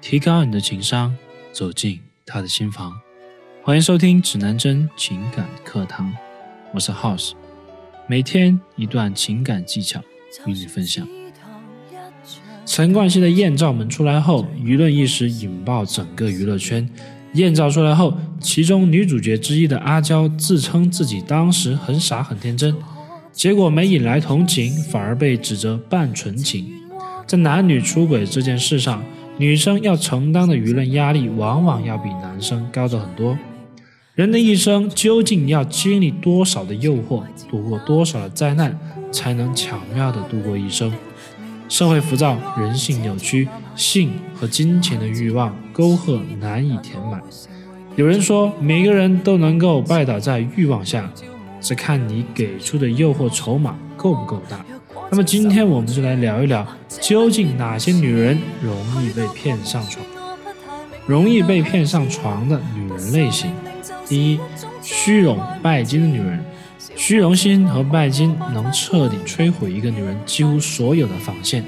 提高你的情商，走进他的心房。欢迎收听指南针情感课堂，我是 House，每天一段情感技巧与你分享。陈冠希的艳照门出来后，舆论一时引爆整个娱乐圈。艳照出来后，其中女主角之一的阿娇自称自己当时很傻很天真，结果没引来同情，反而被指责扮纯情。在男女出轨这件事上，女生要承担的舆论压力往往要比男生高得很多。人的一生究竟要经历多少的诱惑，度过多少的灾难，才能巧妙的度过一生？社会浮躁，人性扭曲，性和金钱的欲望沟壑难以填满。有人说，每个人都能够拜倒在欲望下，只看你给出的诱惑筹码够不够大。那么今天我们就来聊一聊，究竟哪些女人容易被骗上床？容易被骗上床的女人类型：第一，虚荣拜金的女人。虚荣心和拜金能彻底摧毁一个女人几乎所有的防线。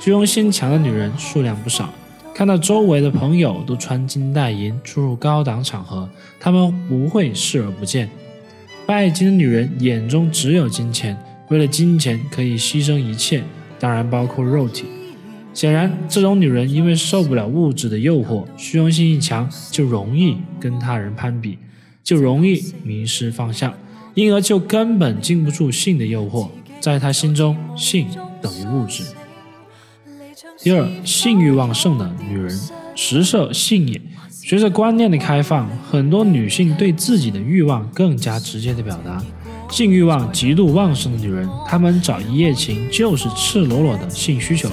虚荣心强的女人数量不少，看到周围的朋友都穿金戴银出入高档场合，她们不会视而不见。拜金的女人眼中只有金钱。为了金钱可以牺牲一切，当然包括肉体。显然，这种女人因为受不了物质的诱惑，虚荣心一强，就容易跟他人攀比，就容易迷失方向，因而就根本经不住性的诱惑。在她心中，性等于物质。第二，性欲旺盛的女人，食色性也。随着观念的开放，很多女性对自己的欲望更加直接的表达。性欲望极度旺盛的女人，她们找一夜情就是赤裸裸的性需求。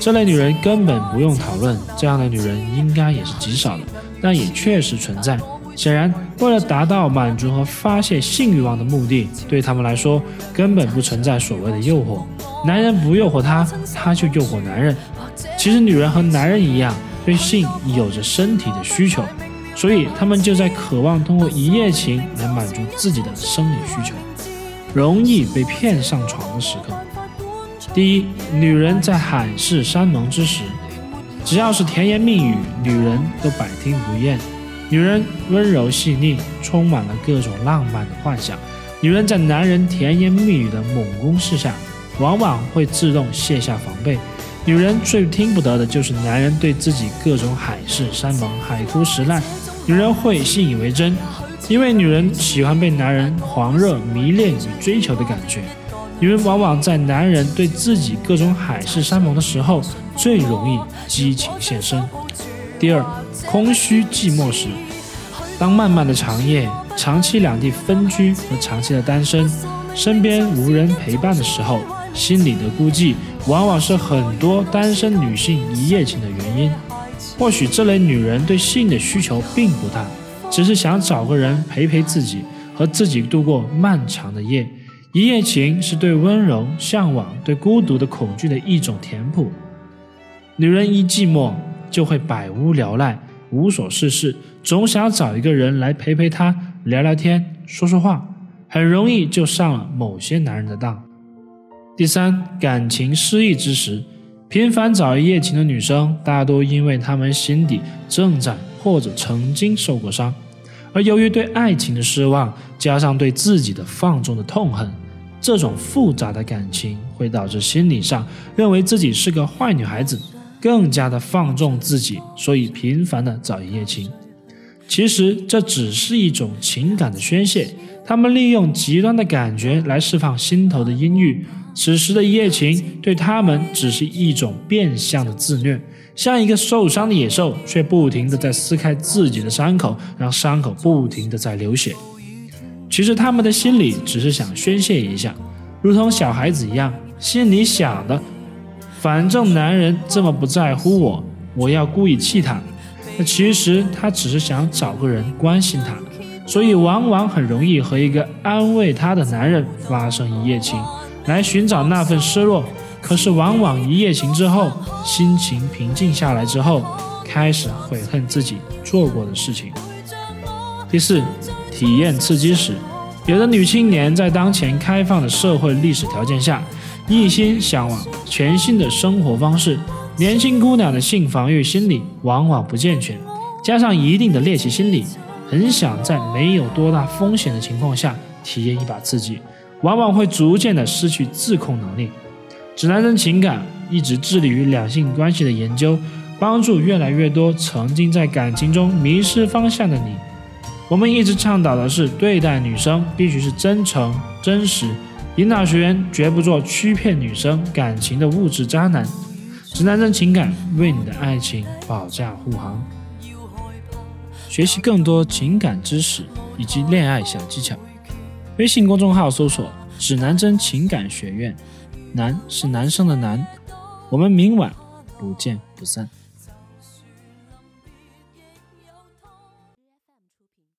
这类女人根本不用讨论，这样的女人应该也是极少的，但也确实存在。显然，为了达到满足和发泄性欲望的目的，对她们来说根本不存在所谓的诱惑。男人不诱惑她，她就诱惑男人。其实，女人和男人一样，对性有着身体的需求，所以他们就在渴望通过一夜情来满足自己的生理需求。容易被骗上床的时刻。第一，女人在海誓山盟之时，只要是甜言蜜语，女人都百听不厌。女人温柔细腻，充满了各种浪漫的幻想。女人在男人甜言蜜语的猛攻势下，往往会自动卸下防备。女人最听不得的就是男人对自己各种海誓山盟、海枯石烂，女人会信以为真。因为女人喜欢被男人狂热、迷恋与追求的感觉，女人往往在男人对自己各种海誓山盟的时候，最容易激情现身。第二，空虚寂寞时，当漫漫的长夜、长期两地分居和长期的单身，身边无人陪伴的时候，心里的孤寂，往往是很多单身女性一夜情的原因。或许这类女人对性的需求并不大。只是想找个人陪陪自己，和自己度过漫长的夜。一夜情是对温柔向往、对孤独的恐惧的一种填补。女人一寂寞就会百无聊赖、无所事事，总想找一个人来陪陪她、聊聊天、说说话，很容易就上了某些男人的当。第三，感情失意之时，频繁找一夜情的女生，大多因为她们心底正在。或者曾经受过伤，而由于对爱情的失望，加上对自己的放纵的痛恨，这种复杂的感情会导致心理上认为自己是个坏女孩子，更加的放纵自己，所以频繁的找一夜情。其实这只是一种情感的宣泄，他们利用极端的感觉来释放心头的阴郁。此时的一夜情对他们只是一种变相的自虐。像一个受伤的野兽，却不停的在撕开自己的伤口，让伤口不停的在流血。其实他们的心里只是想宣泄一下，如同小孩子一样，心里想的，反正男人这么不在乎我，我要故意气他。那其实他只是想找个人关心他，所以往往很容易和一个安慰他的男人发生一夜情，来寻找那份失落。可是，往往一夜情之后，心情平静下来之后，开始悔恨自己做过的事情。第四，体验刺激时，有的女青年在当前开放的社会历史条件下，一心向往全新的生活方式，年轻姑娘的性防御心理往往不健全，加上一定的猎奇心理，很想在没有多大风险的情况下体验一把刺激，往往会逐渐的失去自控能力。指南针情感一直致力于两性关系的研究，帮助越来越多曾经在感情中迷失方向的你。我们一直倡导的是对待女生必须是真诚、真实，引导学员绝不做欺骗女生感情的物质渣男。指南针情感为你的爱情保驾护航。学习更多情感知识以及恋爱小技巧，微信公众号搜索“指南针情感学院”，男是男生的男。我们明晚不见不散。